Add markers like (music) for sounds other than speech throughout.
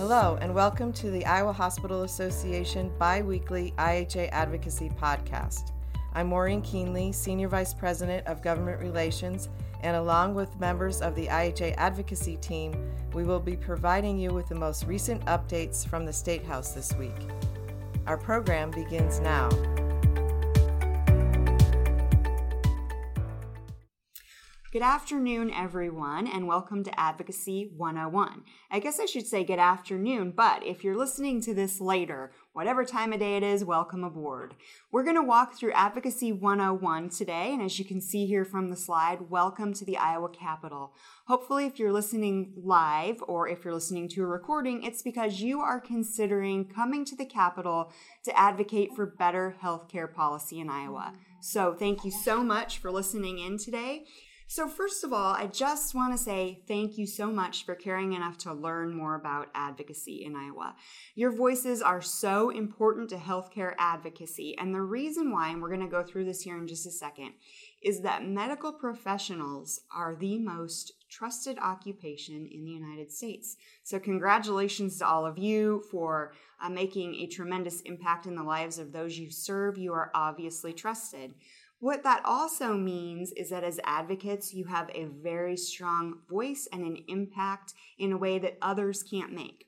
Hello, and welcome to the Iowa Hospital Association bi weekly IHA Advocacy Podcast. I'm Maureen Keenley, Senior Vice President of Government Relations, and along with members of the IHA Advocacy team, we will be providing you with the most recent updates from the State House this week. Our program begins now. Good afternoon, everyone, and welcome to Advocacy 101. I guess I should say good afternoon, but if you're listening to this later, whatever time of day it is, welcome aboard. We're going to walk through Advocacy 101 today, and as you can see here from the slide, welcome to the Iowa Capitol. Hopefully, if you're listening live or if you're listening to a recording, it's because you are considering coming to the Capitol to advocate for better healthcare policy in Iowa. So, thank you so much for listening in today. So, first of all, I just want to say thank you so much for caring enough to learn more about advocacy in Iowa. Your voices are so important to healthcare advocacy. And the reason why, and we're going to go through this here in just a second, is that medical professionals are the most trusted occupation in the United States. So, congratulations to all of you for uh, making a tremendous impact in the lives of those you serve. You are obviously trusted. What that also means is that as advocates, you have a very strong voice and an impact in a way that others can't make.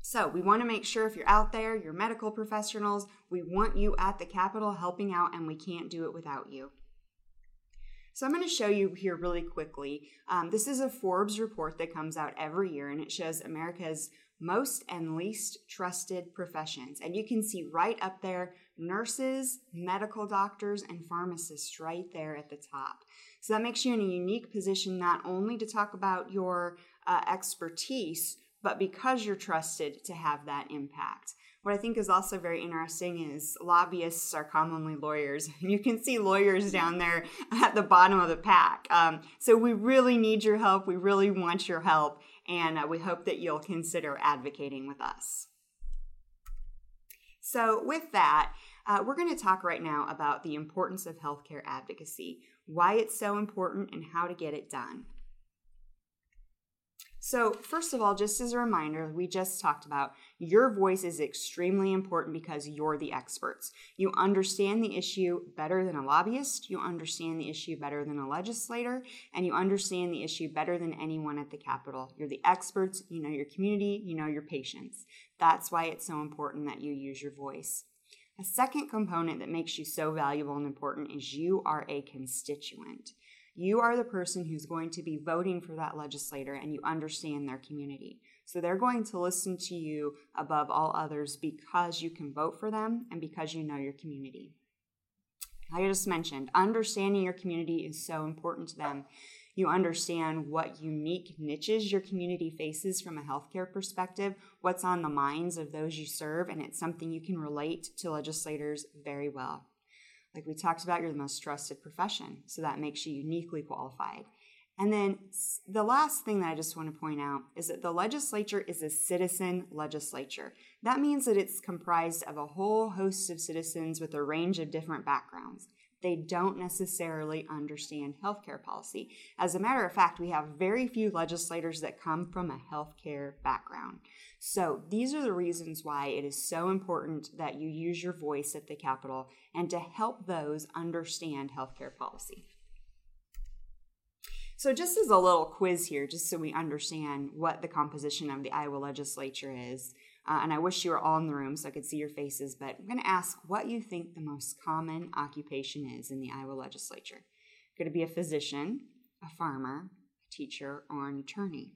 So, we want to make sure if you're out there, you're medical professionals, we want you at the Capitol helping out, and we can't do it without you. So, I'm going to show you here really quickly. Um, this is a Forbes report that comes out every year, and it shows America's most and least trusted professions. And you can see right up there nurses, medical doctors, and pharmacists right there at the top. So that makes you in a unique position not only to talk about your uh, expertise, but because you're trusted to have that impact. What I think is also very interesting is lobbyists are commonly lawyers. (laughs) You can see lawyers down there at the bottom of the pack. Um, so we really need your help. We really want your help. And uh, we hope that you'll consider advocating with us. So, with that, uh, we're going to talk right now about the importance of healthcare advocacy, why it's so important, and how to get it done. So, first of all, just as a reminder, we just talked about your voice is extremely important because you're the experts. You understand the issue better than a lobbyist, you understand the issue better than a legislator, and you understand the issue better than anyone at the Capitol. You're the experts, you know your community, you know your patients. That's why it's so important that you use your voice. A second component that makes you so valuable and important is you are a constituent. You are the person who's going to be voting for that legislator and you understand their community. So they're going to listen to you above all others because you can vote for them and because you know your community. I just mentioned, understanding your community is so important to them you understand what unique niches your community faces from a healthcare perspective, what's on the minds of those you serve, and it's something you can relate to legislators very well. Like we talked about, you're the most trusted profession, so that makes you uniquely qualified. And then the last thing that I just want to point out is that the legislature is a citizen legislature. That means that it's comprised of a whole host of citizens with a range of different backgrounds they don't necessarily understand healthcare policy. As a matter of fact, we have very few legislators that come from a healthcare background. So, these are the reasons why it is so important that you use your voice at the Capitol and to help those understand healthcare policy. So, just as a little quiz here, just so we understand what the composition of the Iowa legislature is, uh, and I wish you were all in the room so I could see your faces, but I'm going to ask what you think the most common occupation is in the Iowa legislature. Going to be a physician, a farmer, a teacher, or an attorney?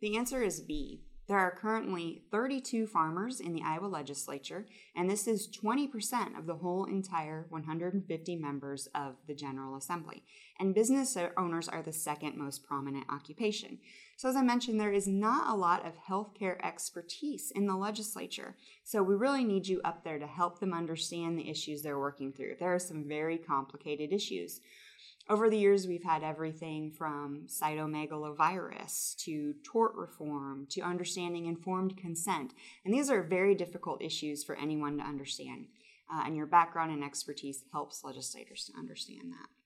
The answer is B. There are currently 32 farmers in the Iowa legislature, and this is 20% of the whole entire 150 members of the General Assembly. And business owners are the second most prominent occupation. So, as I mentioned, there is not a lot of healthcare expertise in the legislature. So, we really need you up there to help them understand the issues they're working through. There are some very complicated issues. Over the years, we've had everything from cytomegalovirus to tort reform to understanding informed consent. And these are very difficult issues for anyone to understand. Uh, and your background and expertise helps legislators to understand that.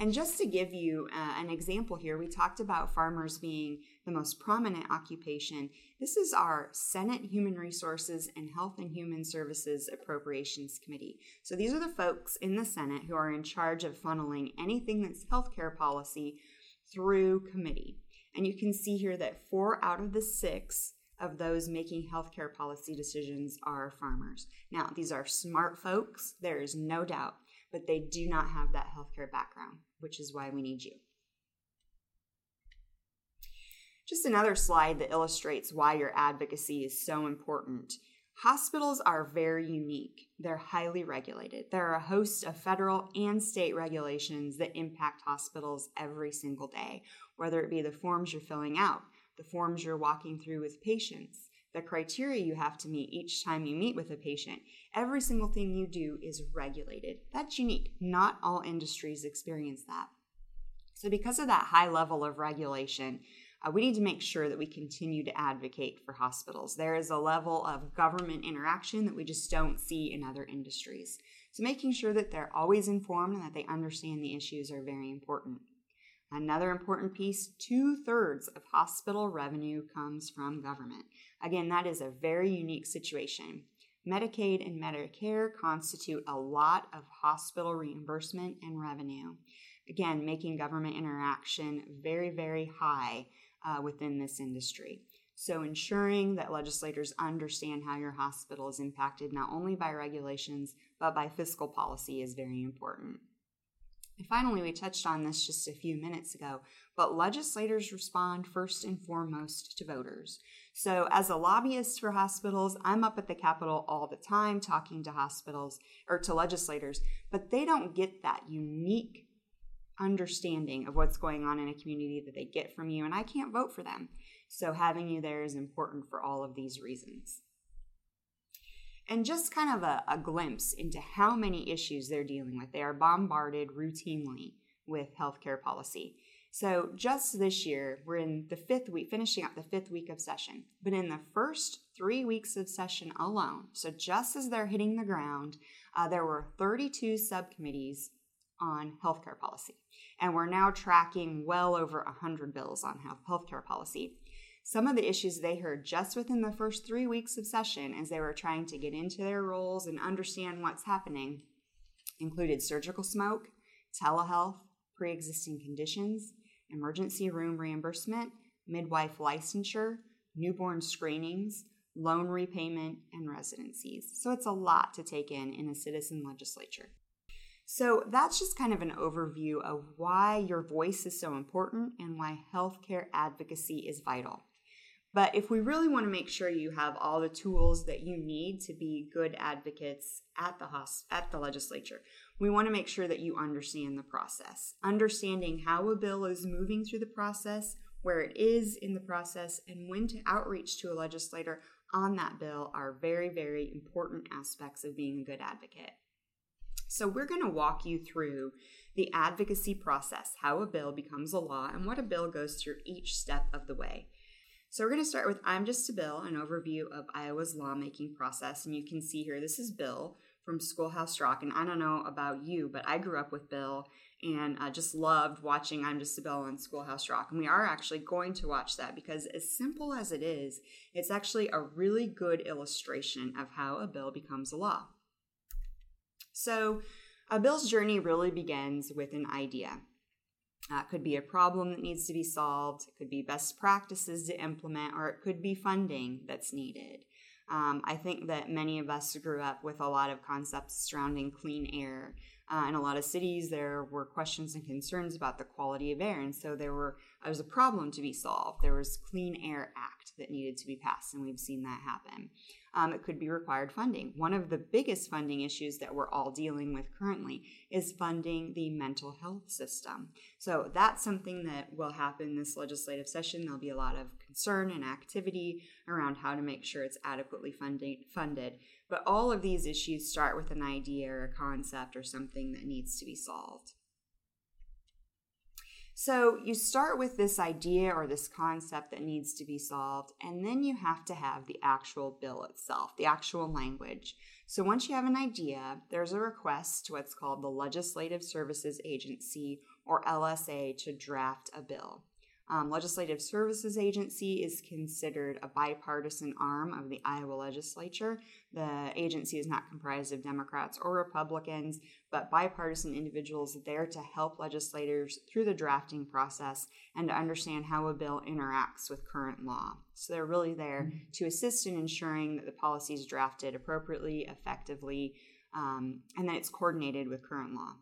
And just to give you uh, an example here, we talked about farmers being the most prominent occupation. This is our Senate Human Resources and Health and Human Services Appropriations Committee. So these are the folks in the Senate who are in charge of funneling anything that's healthcare policy through committee. And you can see here that four out of the six of those making healthcare policy decisions are farmers. Now, these are smart folks, there is no doubt, but they do not have that healthcare background, which is why we need you. Just another slide that illustrates why your advocacy is so important. Hospitals are very unique. They're highly regulated. There are a host of federal and state regulations that impact hospitals every single day, whether it be the forms you're filling out, the forms you're walking through with patients, the criteria you have to meet each time you meet with a patient. Every single thing you do is regulated. That's unique. Not all industries experience that. So, because of that high level of regulation, uh, we need to make sure that we continue to advocate for hospitals. There is a level of government interaction that we just don't see in other industries. So, making sure that they're always informed and that they understand the issues are very important. Another important piece two thirds of hospital revenue comes from government. Again, that is a very unique situation. Medicaid and Medicare constitute a lot of hospital reimbursement and revenue. Again, making government interaction very, very high uh, within this industry. So, ensuring that legislators understand how your hospital is impacted not only by regulations but by fiscal policy is very important. And finally, we touched on this just a few minutes ago, but legislators respond first and foremost to voters. So, as a lobbyist for hospitals, I'm up at the Capitol all the time talking to hospitals or to legislators, but they don't get that unique understanding of what's going on in a community that they get from you, and I can't vote for them. So, having you there is important for all of these reasons and just kind of a, a glimpse into how many issues they're dealing with. They are bombarded routinely with healthcare policy. So, just this year, we're in the fifth week, finishing up the fifth week of session. But in the first three weeks of session alone, so just as they're hitting the ground, uh, there were 32 subcommittees on healthcare policy. And we're now tracking well over 100 bills on health, healthcare policy. Some of the issues they heard just within the first three weeks of session as they were trying to get into their roles and understand what's happening included surgical smoke, telehealth, pre existing conditions, emergency room reimbursement, midwife licensure, newborn screenings, loan repayment, and residencies. So it's a lot to take in in a citizen legislature. So that's just kind of an overview of why your voice is so important and why healthcare advocacy is vital. But if we really want to make sure you have all the tools that you need to be good advocates at the hos- at the legislature, we want to make sure that you understand the process. Understanding how a bill is moving through the process, where it is in the process, and when to outreach to a legislator on that bill are very, very important aspects of being a good advocate. So, we're going to walk you through the advocacy process, how a bill becomes a law, and what a bill goes through each step of the way. So we're going to start with I'm Just a Bill, an overview of Iowa's lawmaking process. And you can see here, this is Bill from Schoolhouse Rock. And I don't know about you, but I grew up with Bill and I just loved watching I'm Just a Bill on Schoolhouse Rock. And we are actually going to watch that because, as simple as it is, it's actually a really good illustration of how a bill becomes a law. So, a bill's journey really begins with an idea. Uh, it could be a problem that needs to be solved, it could be best practices to implement, or it could be funding that's needed. Um, I think that many of us grew up with a lot of concepts surrounding clean air. Uh, in a lot of cities, there were questions and concerns about the quality of air, and so there were there was a problem to be solved. There was Clean Air Act that needed to be passed, and we've seen that happen um, it could be required funding. One of the biggest funding issues that we're all dealing with currently is funding the mental health system. So that's something that will happen this legislative session. There'll be a lot of concern and activity around how to make sure it's adequately funding, funded. But all of these issues start with an idea or a concept or something that needs to be solved. So you start with this idea or this concept that needs to be solved, and then you have to have the actual bill itself, the actual language. So once you have an idea, there's a request to what's called the Legislative Services Agency or LSA, to draft a bill. Um, Legislative Services Agency is considered a bipartisan arm of the Iowa legislature. The agency is not comprised of Democrats or Republicans, but bipartisan individuals there to help legislators through the drafting process and to understand how a bill interacts with current law. So they're really there mm-hmm. to assist in ensuring that the policy is drafted appropriately, effectively, um, and that it's coordinated with current law.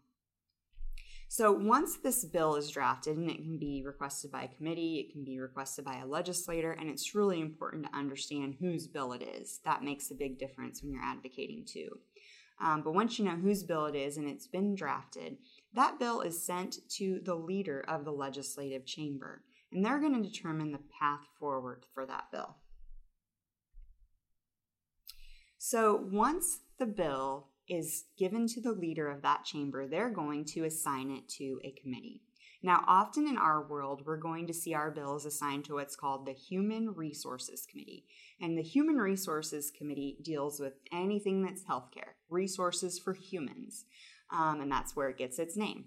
So once this bill is drafted, and it can be requested by a committee, it can be requested by a legislator, and it's really important to understand whose bill it is. That makes a big difference when you're advocating too. Um, but once you know whose bill it is and it's been drafted, that bill is sent to the leader of the legislative chamber, and they're going to determine the path forward for that bill. So once the bill is given to the leader of that chamber, they're going to assign it to a committee. Now, often in our world, we're going to see our bills assigned to what's called the Human Resources Committee. And the Human Resources Committee deals with anything that's healthcare, resources for humans. Um, and that's where it gets its name.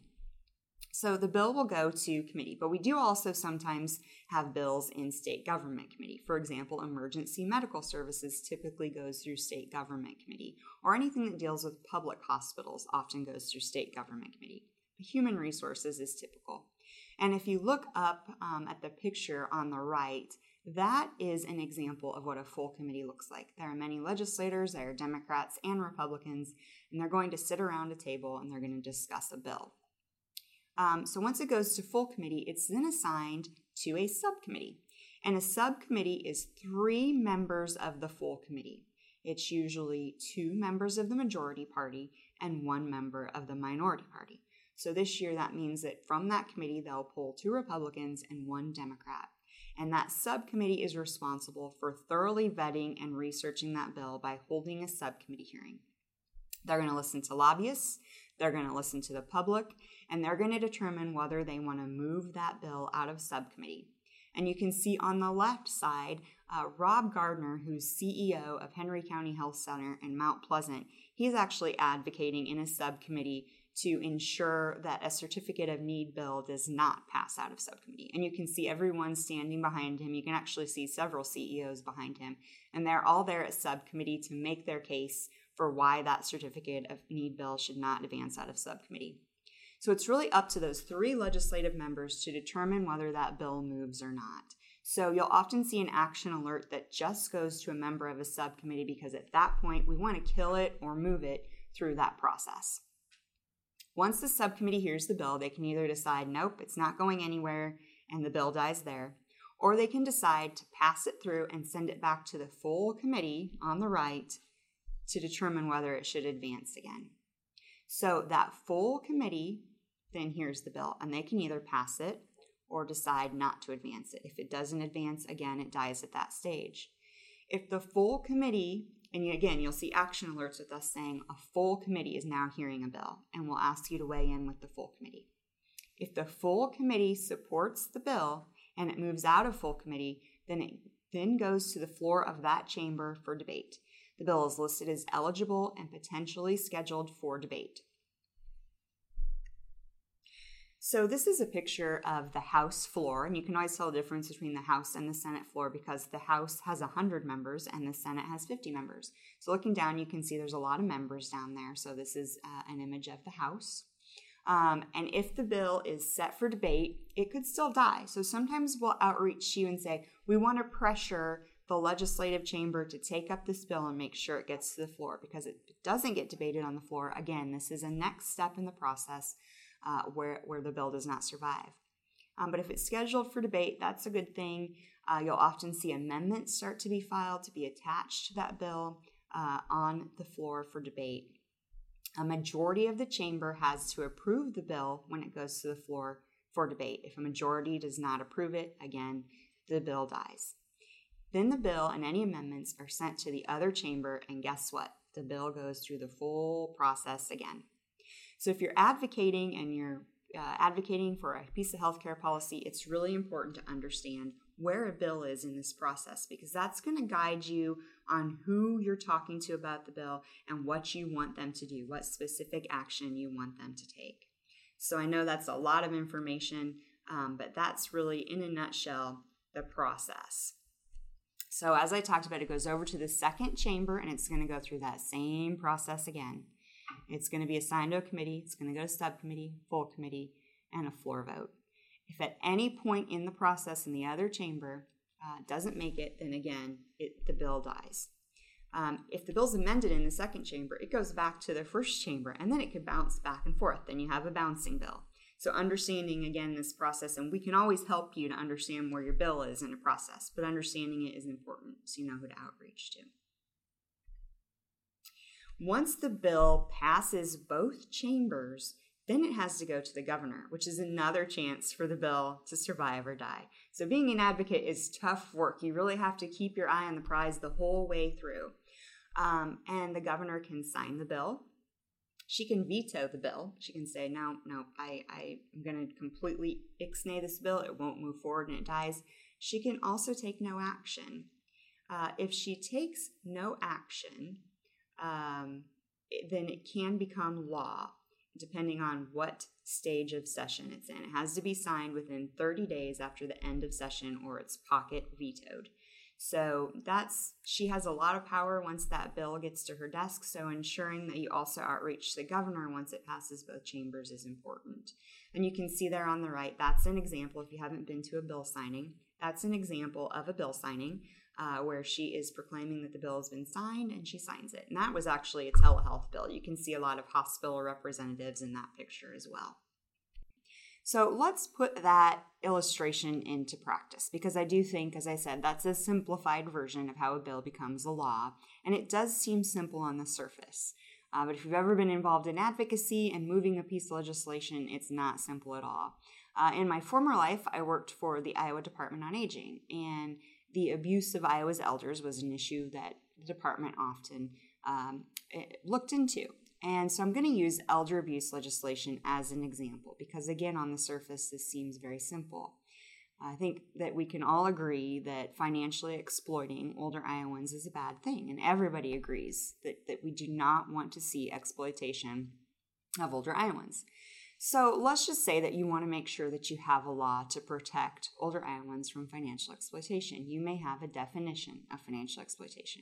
So the bill will go to committee, but we do also sometimes have bills in state government committee. For example, emergency medical services typically goes through state government committee, or anything that deals with public hospitals often goes through state government committee. Human resources is typical. And if you look up um, at the picture on the right, that is an example of what a full committee looks like. There are many legislators, there are Democrats and Republicans, and they're going to sit around a table and they're going to discuss a bill. Um, so once it goes to full committee, it's then assigned to a subcommittee. And a subcommittee is three members of the full committee. It's usually two members of the majority party and one member of the minority party. So this year, that means that from that committee, they'll pull two Republicans and one Democrat. And that subcommittee is responsible for thoroughly vetting and researching that bill by holding a subcommittee hearing. They're going to listen to lobbyists, they're going to listen to the public, and they're going to determine whether they want to move that bill out of subcommittee. And you can see on the left side, uh, Rob Gardner, who's CEO of Henry County Health Center in Mount Pleasant, he's actually advocating in a subcommittee to ensure that a certificate of need bill does not pass out of subcommittee. And you can see everyone standing behind him. You can actually see several CEOs behind him, and they're all there at subcommittee to make their case for why that certificate of need bill should not advance out of subcommittee. So it's really up to those three legislative members to determine whether that bill moves or not. So you'll often see an action alert that just goes to a member of a subcommittee because at that point we want to kill it or move it through that process. Once the subcommittee hears the bill, they can either decide, nope, it's not going anywhere and the bill dies there, or they can decide to pass it through and send it back to the full committee on the right to determine whether it should advance again. So that full committee then hears the bill. And they can either pass it or decide not to advance it. If it doesn't advance, again, it dies at that stage. If the full committee, and again, you'll see action alerts with us saying a full committee is now hearing a bill, and we'll ask you to weigh in with the full committee. If the full committee supports the bill and it moves out of full committee, then it then goes to the floor of that chamber for debate. The bill is listed as eligible and potentially scheduled for debate. So this is a picture of the House floor, and you can always tell the difference between the House and the Senate floor because the House has 100 members and the Senate has 50 members. So looking down, you can see there's a lot of members down there. So this is uh, an image of the House. Um, and if the bill is set for debate, it could still die. So sometimes we'll outreach you and say, we want to pressure the legislative chamber to take up this bill and make sure it gets to the floor because it doesn't get debated on the floor. Again, this is a next step in the process uh, where, where the bill does not survive. Um, but if it's scheduled for debate, that's a good thing. Uh, you'll often see amendments start to be filed to be attached to that bill uh, on the floor for debate. A majority of the chamber has to approve the bill when it goes to the floor for debate. If a majority does not approve it, again, the bill dies. Then the bill and any amendments are sent to the other chamber, and guess what? The bill goes through the full process again. So if you're advocating and you're uh, advocating for a piece of healthcare policy, it's really important to understand where a bill is in this process because that's going to guide you on who you're talking to about the bill and what you want them to do, what specific action you want them to take. So I know that's a lot of information, um, but that's really, in a nutshell, the process. So, as I talked about, it goes over to the second chamber and it's going to go through that same process again. It's going to be assigned to a committee, it's going to go to subcommittee, full committee, and a floor vote. If at any point in the process in the other chamber uh, doesn't make it, then again, it, the bill dies. Um, if the bill's amended in the second chamber, it goes back to the first chamber and then it could bounce back and forth. Then you have a bouncing bill. So, understanding again this process, and we can always help you to understand where your bill is in a process, but understanding it is important so you know who to outreach to. Once the bill passes both chambers, then it has to go to the governor, which is another chance for the bill to survive or die. So, being an advocate is tough work. You really have to keep your eye on the prize the whole way through. Um, and the governor can sign the bill she can veto the bill. She can say, no, no, I, I am going to completely ixnay this bill. It won't move forward and it dies. She can also take no action. Uh, if she takes no action, um, then it can become law depending on what stage of session it's in. It has to be signed within 30 days after the end of session or it's pocket vetoed. So that's she has a lot of power once that bill gets to her desk. So ensuring that you also outreach the governor once it passes both chambers is important. And you can see there on the right, that's an example. If you haven't been to a bill signing, that's an example of a bill signing uh, where she is proclaiming that the bill has been signed and she signs it. And that was actually a telehealth bill. You can see a lot of hospital representatives in that picture as well. So let's put that illustration into practice because I do think, as I said, that's a simplified version of how a bill becomes a law. And it does seem simple on the surface. Uh, but if you've ever been involved in advocacy and moving a piece of legislation, it's not simple at all. Uh, in my former life, I worked for the Iowa Department on Aging, and the abuse of Iowa's elders was an issue that the department often um, looked into. And so I'm going to use elder abuse legislation as an example because, again, on the surface, this seems very simple. I think that we can all agree that financially exploiting older Iowans is a bad thing, and everybody agrees that, that we do not want to see exploitation of older Iowans. So let's just say that you want to make sure that you have a law to protect older Iowans from financial exploitation. You may have a definition of financial exploitation.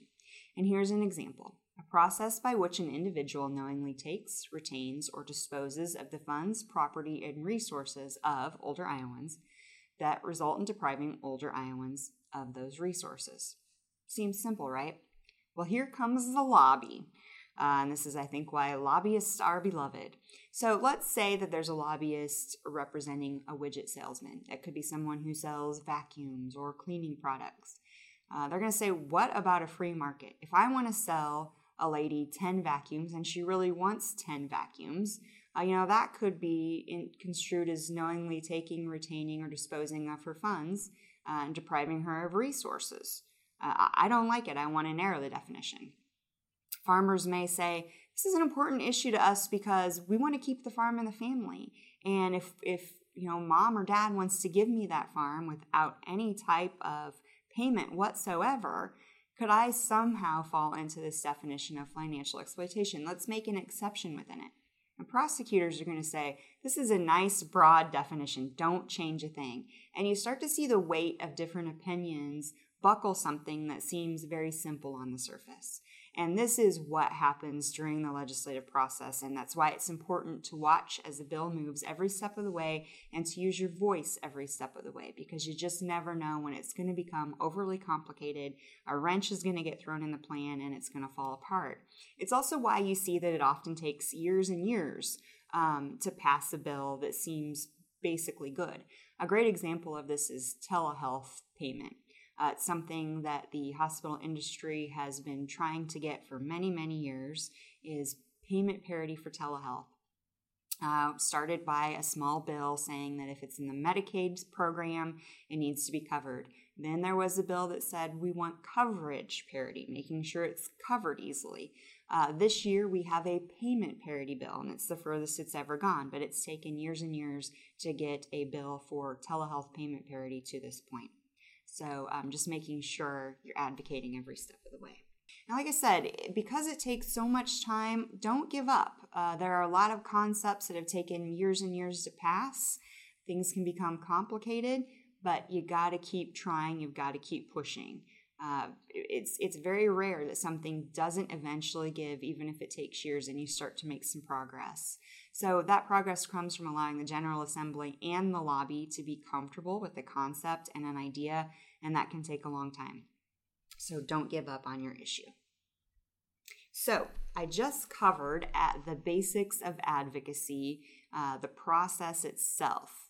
And here's an example a process by which an individual knowingly takes, retains, or disposes of the funds, property, and resources of older Iowans that result in depriving older Iowans of those resources. Seems simple, right? Well, here comes the lobby. Uh, and this is, I think, why lobbyists are beloved. So let's say that there's a lobbyist representing a widget salesman. It could be someone who sells vacuums or cleaning products. Uh, they're going to say, What about a free market? If I want to sell a lady 10 vacuums and she really wants 10 vacuums, uh, you know, that could be in, construed as knowingly taking, retaining, or disposing of her funds uh, and depriving her of resources. Uh, I don't like it. I want to narrow the definition. Farmers may say, this is an important issue to us because we want to keep the farm in the family. And if, if you know, mom or dad wants to give me that farm without any type of payment whatsoever, could I somehow fall into this definition of financial exploitation? Let's make an exception within it. And prosecutors are going to say, this is a nice broad definition, don't change a thing. And you start to see the weight of different opinions buckle something that seems very simple on the surface. And this is what happens during the legislative process. And that's why it's important to watch as the bill moves every step of the way and to use your voice every step of the way because you just never know when it's going to become overly complicated. A wrench is going to get thrown in the plan and it's going to fall apart. It's also why you see that it often takes years and years um, to pass a bill that seems basically good. A great example of this is telehealth payment. Uh, it's something that the hospital industry has been trying to get for many, many years is payment parity for telehealth. Uh, started by a small bill saying that if it's in the Medicaid program, it needs to be covered. Then there was a bill that said we want coverage parity, making sure it's covered easily. Uh, this year we have a payment parity bill, and it's the furthest it's ever gone, but it's taken years and years to get a bill for telehealth payment parity to this point. So um, just making sure you're advocating every step of the way. Now, like I said, because it takes so much time, don't give up. Uh, there are a lot of concepts that have taken years and years to pass. Things can become complicated, but you got to keep trying. You've got to keep pushing. Uh, it's it's very rare that something doesn't eventually give, even if it takes years, and you start to make some progress. So that progress comes from allowing the General Assembly and the lobby to be comfortable with the concept and an idea, and that can take a long time. So don't give up on your issue. So I just covered at the basics of advocacy, uh, the process itself.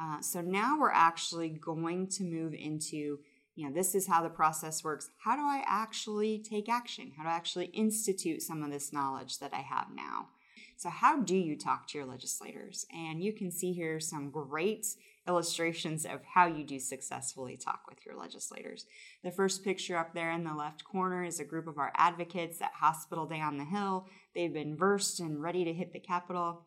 Uh, so now we're actually going to move into you know, this is how the process works. How do I actually take action? How do I actually institute some of this knowledge that I have now? So, how do you talk to your legislators? And you can see here some great illustrations of how you do successfully talk with your legislators. The first picture up there in the left corner is a group of our advocates at Hospital Day on the Hill. They've been versed and ready to hit the Capitol.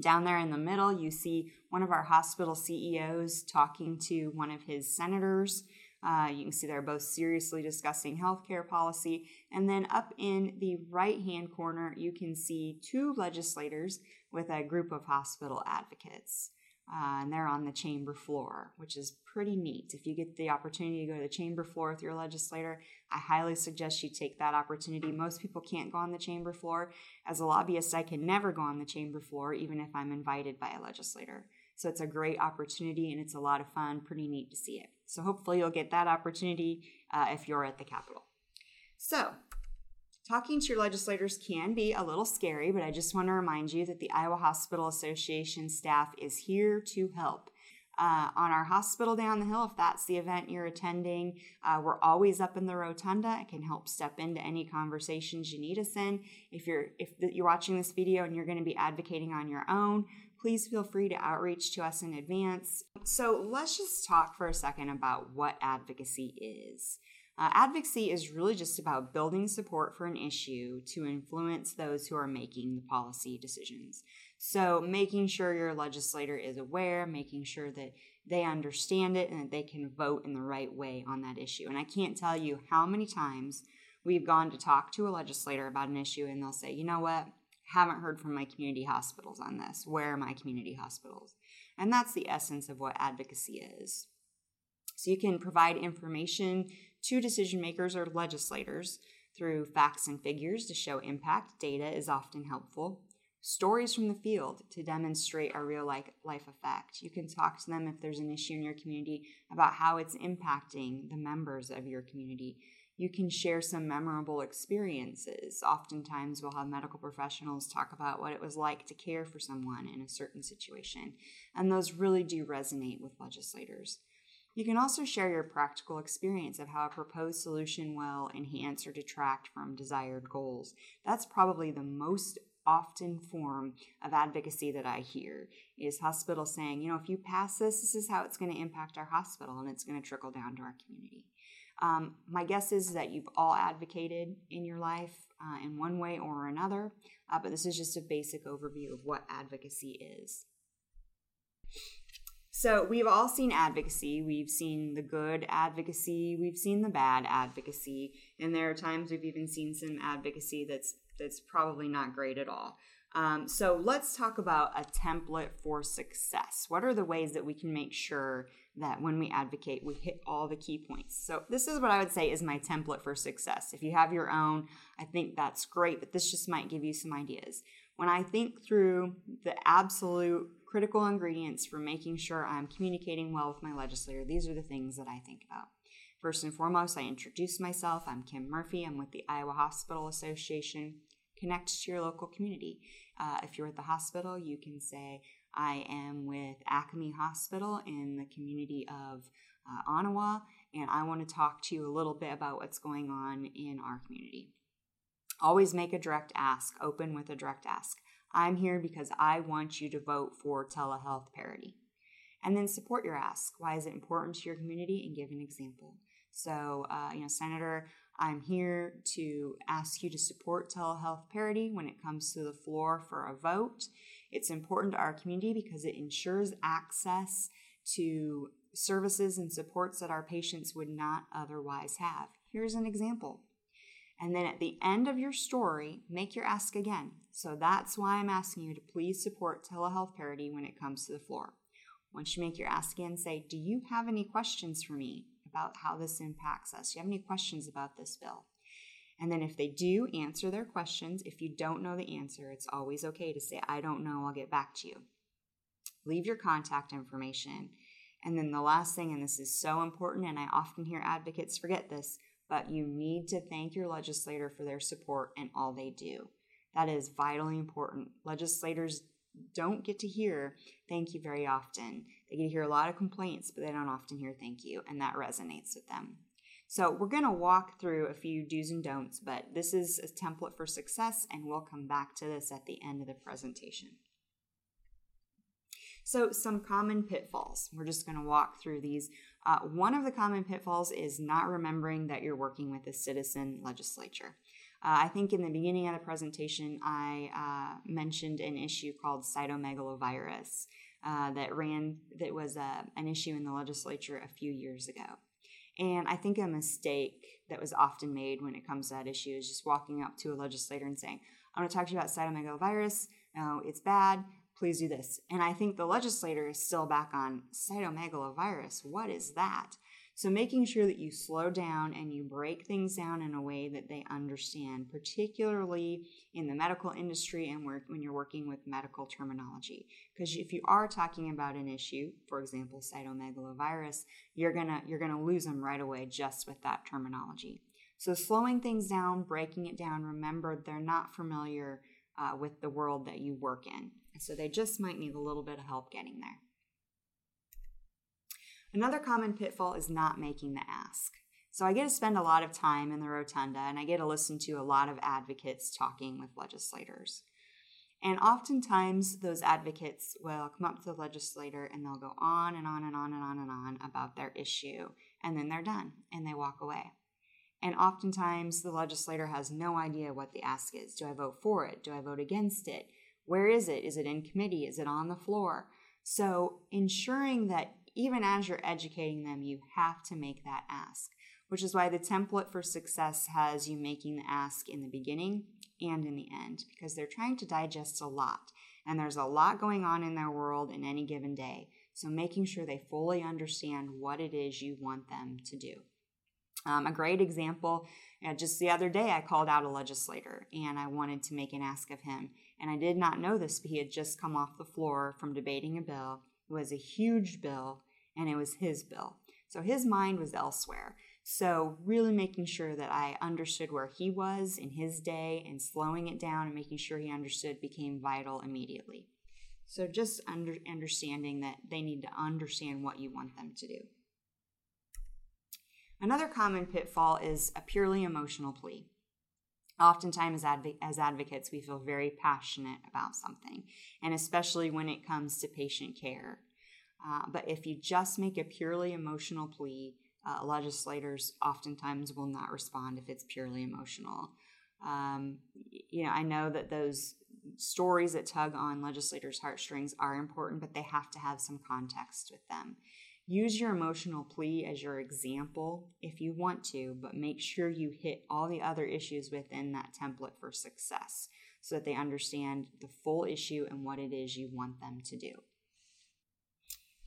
Down there in the middle, you see one of our hospital CEOs talking to one of his senators. Uh, you can see they're both seriously discussing healthcare policy. And then up in the right hand corner, you can see two legislators with a group of hospital advocates. Uh, and they're on the chamber floor, which is pretty neat. If you get the opportunity to go to the chamber floor with your legislator, I highly suggest you take that opportunity. Most people can't go on the chamber floor. As a lobbyist, I can never go on the chamber floor, even if I'm invited by a legislator. So it's a great opportunity and it's a lot of fun, pretty neat to see it. So hopefully you'll get that opportunity uh, if you're at the Capitol. So, talking to your legislators can be a little scary, but I just want to remind you that the Iowa Hospital Association staff is here to help. Uh, on our Hospital Day on the Hill, if that's the event you're attending, uh, we're always up in the rotunda. I can help step into any conversations you need us in. If you're if you're watching this video and you're going to be advocating on your own, please feel free to outreach to us in advance. So let's just talk for a second about what advocacy is. Uh, advocacy is really just about building support for an issue to influence those who are making the policy decisions. So, making sure your legislator is aware, making sure that they understand it and that they can vote in the right way on that issue. And I can't tell you how many times we've gone to talk to a legislator about an issue and they'll say, you know what, haven't heard from my community hospitals on this. Where are my community hospitals? And that's the essence of what advocacy is. So you can provide information to decision makers or legislators through facts and figures to show impact. Data is often helpful. Stories from the field to demonstrate a real life effect. You can talk to them if there's an issue in your community about how it's impacting the members of your community you can share some memorable experiences. Oftentimes, we'll have medical professionals talk about what it was like to care for someone in a certain situation, and those really do resonate with legislators. You can also share your practical experience of how a proposed solution will enhance or detract from desired goals. That's probably the most often form of advocacy that I hear is hospitals saying, you know, if you pass this, this is how it's going to impact our hospital and it's going to trickle down to our community. Um, my guess is that you've all advocated in your life uh, in one way or another, uh, but this is just a basic overview of what advocacy is. So, we've all seen advocacy. We've seen the good advocacy, we've seen the bad advocacy, and there are times we've even seen some advocacy that's that's probably not great at all. Um, so let's talk about a template for success. What are the ways that we can make sure that when we advocate, we hit all the key points? So this is what I would say is my template for success. If you have your own, I think that's great, but this just might give you some ideas. When I think through the absolute critical ingredients for making sure I'm communicating well with my legislator, these are the things that I think about. First and foremost, I introduce myself. I'm Kim Murphy. I'm with the Iowa Hospital Association. Connect to your local community. Uh, if you're at the hospital, you can say, I am with Acme Hospital in the community of uh, Onawa, and I want to talk to you a little bit about what's going on in our community. Always make a direct ask, open with a direct ask. I'm here because I want you to vote for telehealth parity. And then support your ask. Why is it important to your community? And give an example. So, uh, you know, Senator, I'm here to ask you to support telehealth parity when it comes to the floor for a vote. It's important to our community because it ensures access to services and supports that our patients would not otherwise have. Here's an example. And then at the end of your story, make your ask again. So that's why I'm asking you to please support telehealth parity when it comes to the floor. Once you make your ask again, say, Do you have any questions for me about how this impacts us? Do you have any questions about this bill? And then if they do, answer their questions. If you don't know the answer, it's always okay to say, I don't know, I'll get back to you. Leave your contact information. And then the last thing, and this is so important, and I often hear advocates forget this, but you need to thank your legislator for their support and all they do. That is vitally important. Legislators don't get to hear thank you very often. They get to hear a lot of complaints, but they don't often hear thank you, and that resonates with them. So, we're going to walk through a few do's and don'ts, but this is a template for success, and we'll come back to this at the end of the presentation. So, some common pitfalls. We're just going to walk through these. Uh, one of the common pitfalls is not remembering that you're working with a citizen legislature. Uh, I think in the beginning of the presentation, I uh, mentioned an issue called cytomegalovirus uh, that ran, that was uh, an issue in the legislature a few years ago. And I think a mistake that was often made when it comes to that issue is just walking up to a legislator and saying, I'm going to talk to you about cytomegalovirus. No, it's bad. Please do this. And I think the legislator is still back on cytomegalovirus. What is that? So, making sure that you slow down and you break things down in a way that they understand, particularly in the medical industry and when you're working with medical terminology. Because if you are talking about an issue, for example, cytomegalovirus, you're gonna you're gonna lose them right away just with that terminology. So, slowing things down, breaking it down. Remember, they're not familiar uh, with the world that you work in, so they just might need a little bit of help getting there. Another common pitfall is not making the ask. So I get to spend a lot of time in the rotunda and I get to listen to a lot of advocates talking with legislators. And oftentimes, those advocates will come up to the legislator and they'll go on and on and on and on and on about their issue, and then they're done and they walk away. And oftentimes, the legislator has no idea what the ask is. Do I vote for it? Do I vote against it? Where is it? Is it in committee? Is it on the floor? So, ensuring that even as you're educating them, you have to make that ask, which is why the template for success has you making the ask in the beginning and in the end, because they're trying to digest a lot. And there's a lot going on in their world in any given day. So making sure they fully understand what it is you want them to do. Um, a great example, uh, just the other day, I called out a legislator and I wanted to make an ask of him. And I did not know this, but he had just come off the floor from debating a bill. It was a huge bill and it was his bill. So his mind was elsewhere. So, really making sure that I understood where he was in his day and slowing it down and making sure he understood became vital immediately. So, just under, understanding that they need to understand what you want them to do. Another common pitfall is a purely emotional plea. Oftentimes, as, adv- as advocates, we feel very passionate about something, and especially when it comes to patient care. Uh, but if you just make a purely emotional plea, uh, legislators oftentimes will not respond if it's purely emotional. Um, you know, I know that those stories that tug on legislators' heartstrings are important, but they have to have some context with them. Use your emotional plea as your example if you want to, but make sure you hit all the other issues within that template for success so that they understand the full issue and what it is you want them to do.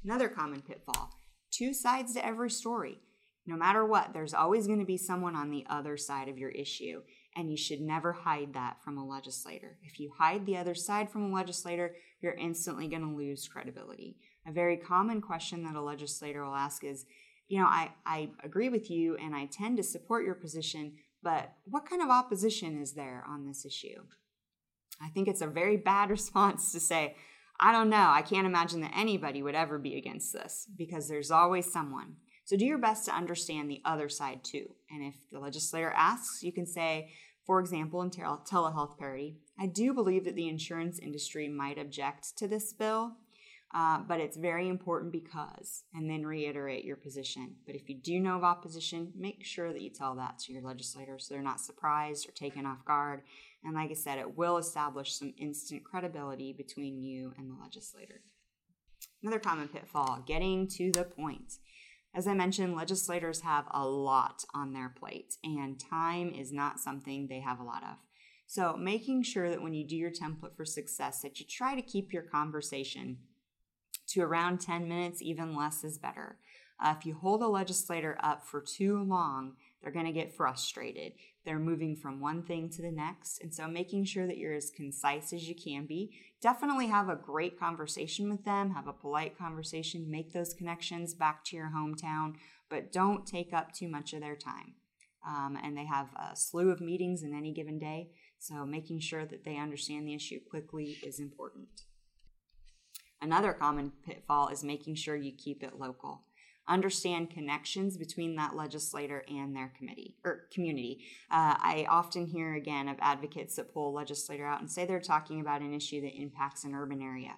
Another common pitfall two sides to every story. No matter what, there's always going to be someone on the other side of your issue, and you should never hide that from a legislator. If you hide the other side from a legislator, you're instantly going to lose credibility. A very common question that a legislator will ask is, you know, I, I agree with you and I tend to support your position, but what kind of opposition is there on this issue? I think it's a very bad (laughs) response to say, I don't know. I can't imagine that anybody would ever be against this because there's always someone. So do your best to understand the other side too. And if the legislator asks, you can say, for example, in tele- telehealth parity, I do believe that the insurance industry might object to this bill, uh, but it's very important because, and then reiterate your position. But if you do know of opposition, make sure that you tell that to your legislators so they're not surprised or taken off guard and like I said, it will establish some instant credibility between you and the legislator. Another common pitfall getting to the point. As I mentioned, legislators have a lot on their plate, and time is not something they have a lot of. So, making sure that when you do your template for success, that you try to keep your conversation to around 10 minutes, even less is better. Uh, if you hold a legislator up for too long, they're going to get frustrated. They're moving from one thing to the next. And so, making sure that you're as concise as you can be. Definitely have a great conversation with them, have a polite conversation, make those connections back to your hometown, but don't take up too much of their time. Um, and they have a slew of meetings in any given day. So, making sure that they understand the issue quickly is important. Another common pitfall is making sure you keep it local understand connections between that legislator and their committee or community. Uh, I often hear again of advocates that pull a legislator out and say they're talking about an issue that impacts an urban area.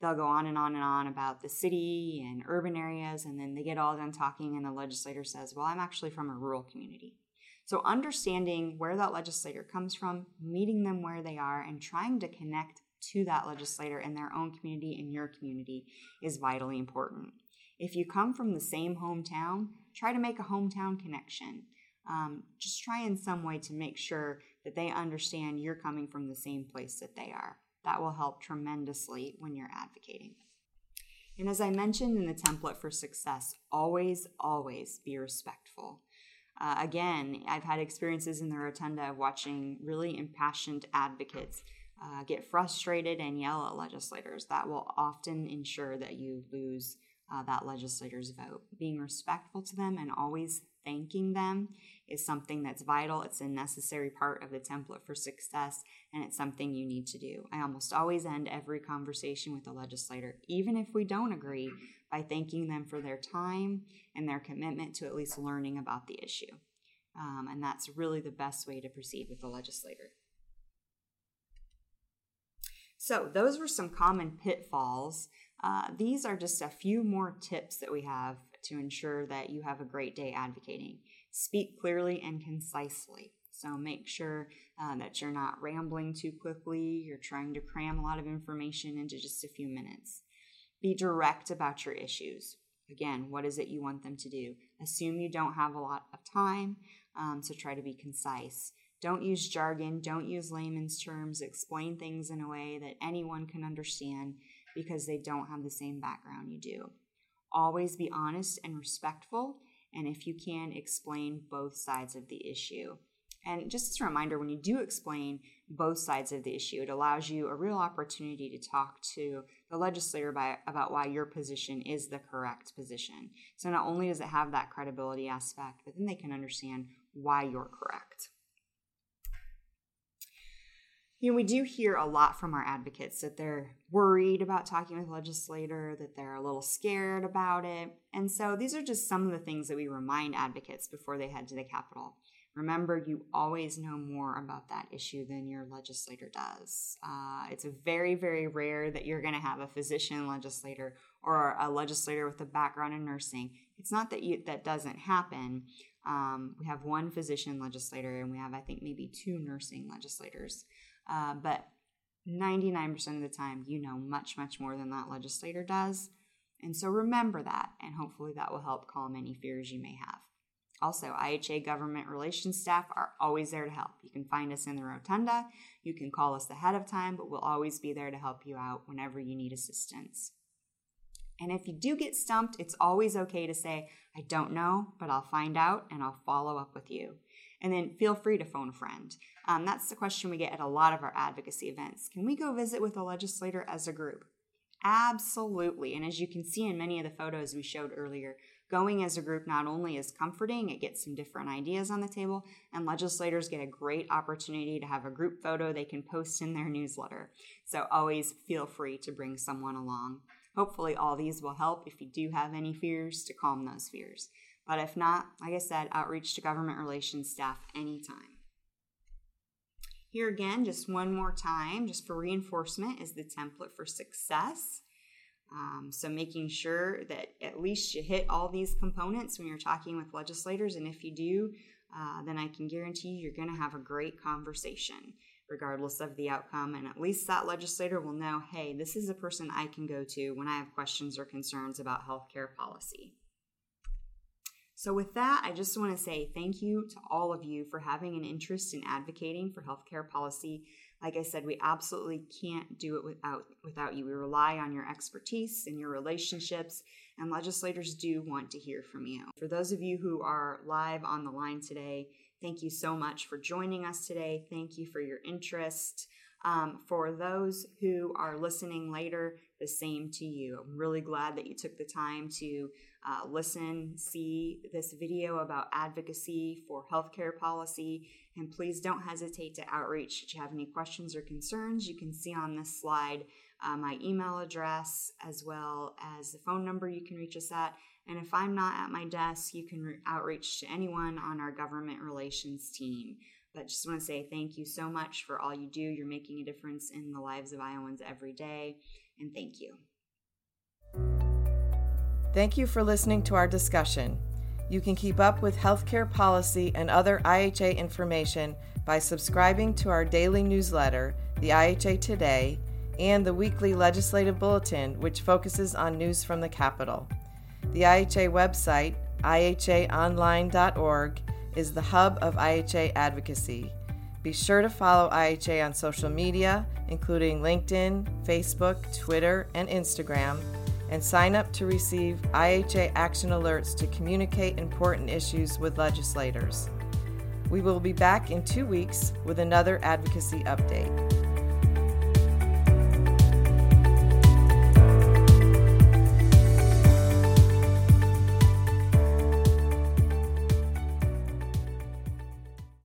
They'll go on and on and on about the city and urban areas, and then they get all done talking, and the legislator says, Well, I'm actually from a rural community. So, understanding where that legislator comes from, meeting them where they are, and trying to connect to that legislator in their own community and your community is vitally important. If you come from the same hometown, try to make a hometown connection. Um, just try in some way to make sure that they understand you're coming from the same place that they are. That will help tremendously when you're advocating. And as I mentioned in the template for success, always, always be respectful. Uh, again, I've had experiences in the rotunda of watching really impassioned advocates uh, get frustrated and yell at legislators. That will often ensure that you lose uh, that legislator's vote. Being respectful to them and always thanking them is something that's vital. It's a necessary part of the template for success, and it's something you need to do. I almost always end every conversation with a legislator, even if we don't agree, by thanking them for their time and their commitment to at least learning about the issue. Um, and that's really the best way to proceed with the legislator. So, those were some common pitfalls uh, these are just a few more tips that we have to ensure that you have a great day advocating. Speak clearly and concisely. So make sure uh, that you're not rambling too quickly, you're trying to cram a lot of information into just a few minutes. Be direct about your issues. Again, what is it you want them to do? Assume you don't have a lot of time, um, so try to be concise. Don't use jargon, don't use layman's terms, explain things in a way that anyone can understand because they don't have the same background you do. Always be honest and respectful, and if you can, explain both sides of the issue. And just as a reminder, when you do explain both sides of the issue, it allows you a real opportunity to talk to the legislator by, about why your position is the correct position. So not only does it have that credibility aspect, but then they can understand why you're correct. You know, we do hear a lot from our advocates that they're worried about talking with legislator, that they're a little scared about it. And so these are just some of the things that we remind advocates before they head to the Capitol. Remember, you always know more about that issue than your legislator does. Uh, it's very, very rare that you're going to have a physician legislator or a legislator with a background in nursing. It's not that you, that doesn't happen. Um, we have one physician legislator, and we have, I think, maybe two nursing legislators. Uh, but 99% of the time, you know much, much more than that legislator does. And so remember that, and hopefully that will help calm any fears you may have. Also, IHA government relations staff are always there to help. You can find us in the rotunda. You can call us ahead of time, but we'll always be there to help you out whenever you need assistance. And if you do get stumped, it's always okay to say, I don't know, but I'll find out and I'll follow up with you. And then feel free to phone a friend. Um, that's the question we get at a lot of our advocacy events. Can we go visit with a legislator as a group? Absolutely. And as you can see in many of the photos we showed earlier, going as a group not only is comforting, it gets some different ideas on the table, and legislators get a great opportunity to have a group photo they can post in their newsletter. So always feel free to bring someone along. Hopefully, all these will help if you do have any fears to calm those fears. But if not, like I said, outreach to government relations staff anytime. Here again, just one more time, just for reinforcement, is the template for success. Um, so making sure that at least you hit all these components when you're talking with legislators, and if you do, uh, then I can guarantee you you're going to have a great conversation, regardless of the outcome. And at least that legislator will know, hey, this is a person I can go to when I have questions or concerns about healthcare policy. So, with that, I just want to say thank you to all of you for having an interest in advocating for healthcare policy. Like I said, we absolutely can't do it without without you. We rely on your expertise and your relationships, and legislators do want to hear from you. For those of you who are live on the line today, thank you so much for joining us today. Thank you for your interest. Um, for those who are listening later, the same to you. I'm really glad that you took the time to uh, listen, see this video about advocacy for healthcare policy, and please don't hesitate to outreach if you have any questions or concerns. You can see on this slide uh, my email address as well as the phone number you can reach us at. And if I'm not at my desk, you can re- outreach to anyone on our government relations team. But just want to say thank you so much for all you do. You're making a difference in the lives of Iowans every day. And thank you. Thank you for listening to our discussion. You can keep up with healthcare policy and other IHA information by subscribing to our daily newsletter, the IHA Today, and the weekly legislative bulletin, which focuses on news from the Capitol. The IHA website, ihaonline.org, is the hub of IHA advocacy. Be sure to follow IHA on social media, including LinkedIn, Facebook, Twitter, and Instagram, and sign up to receive IHA action alerts to communicate important issues with legislators. We will be back in two weeks with another advocacy update.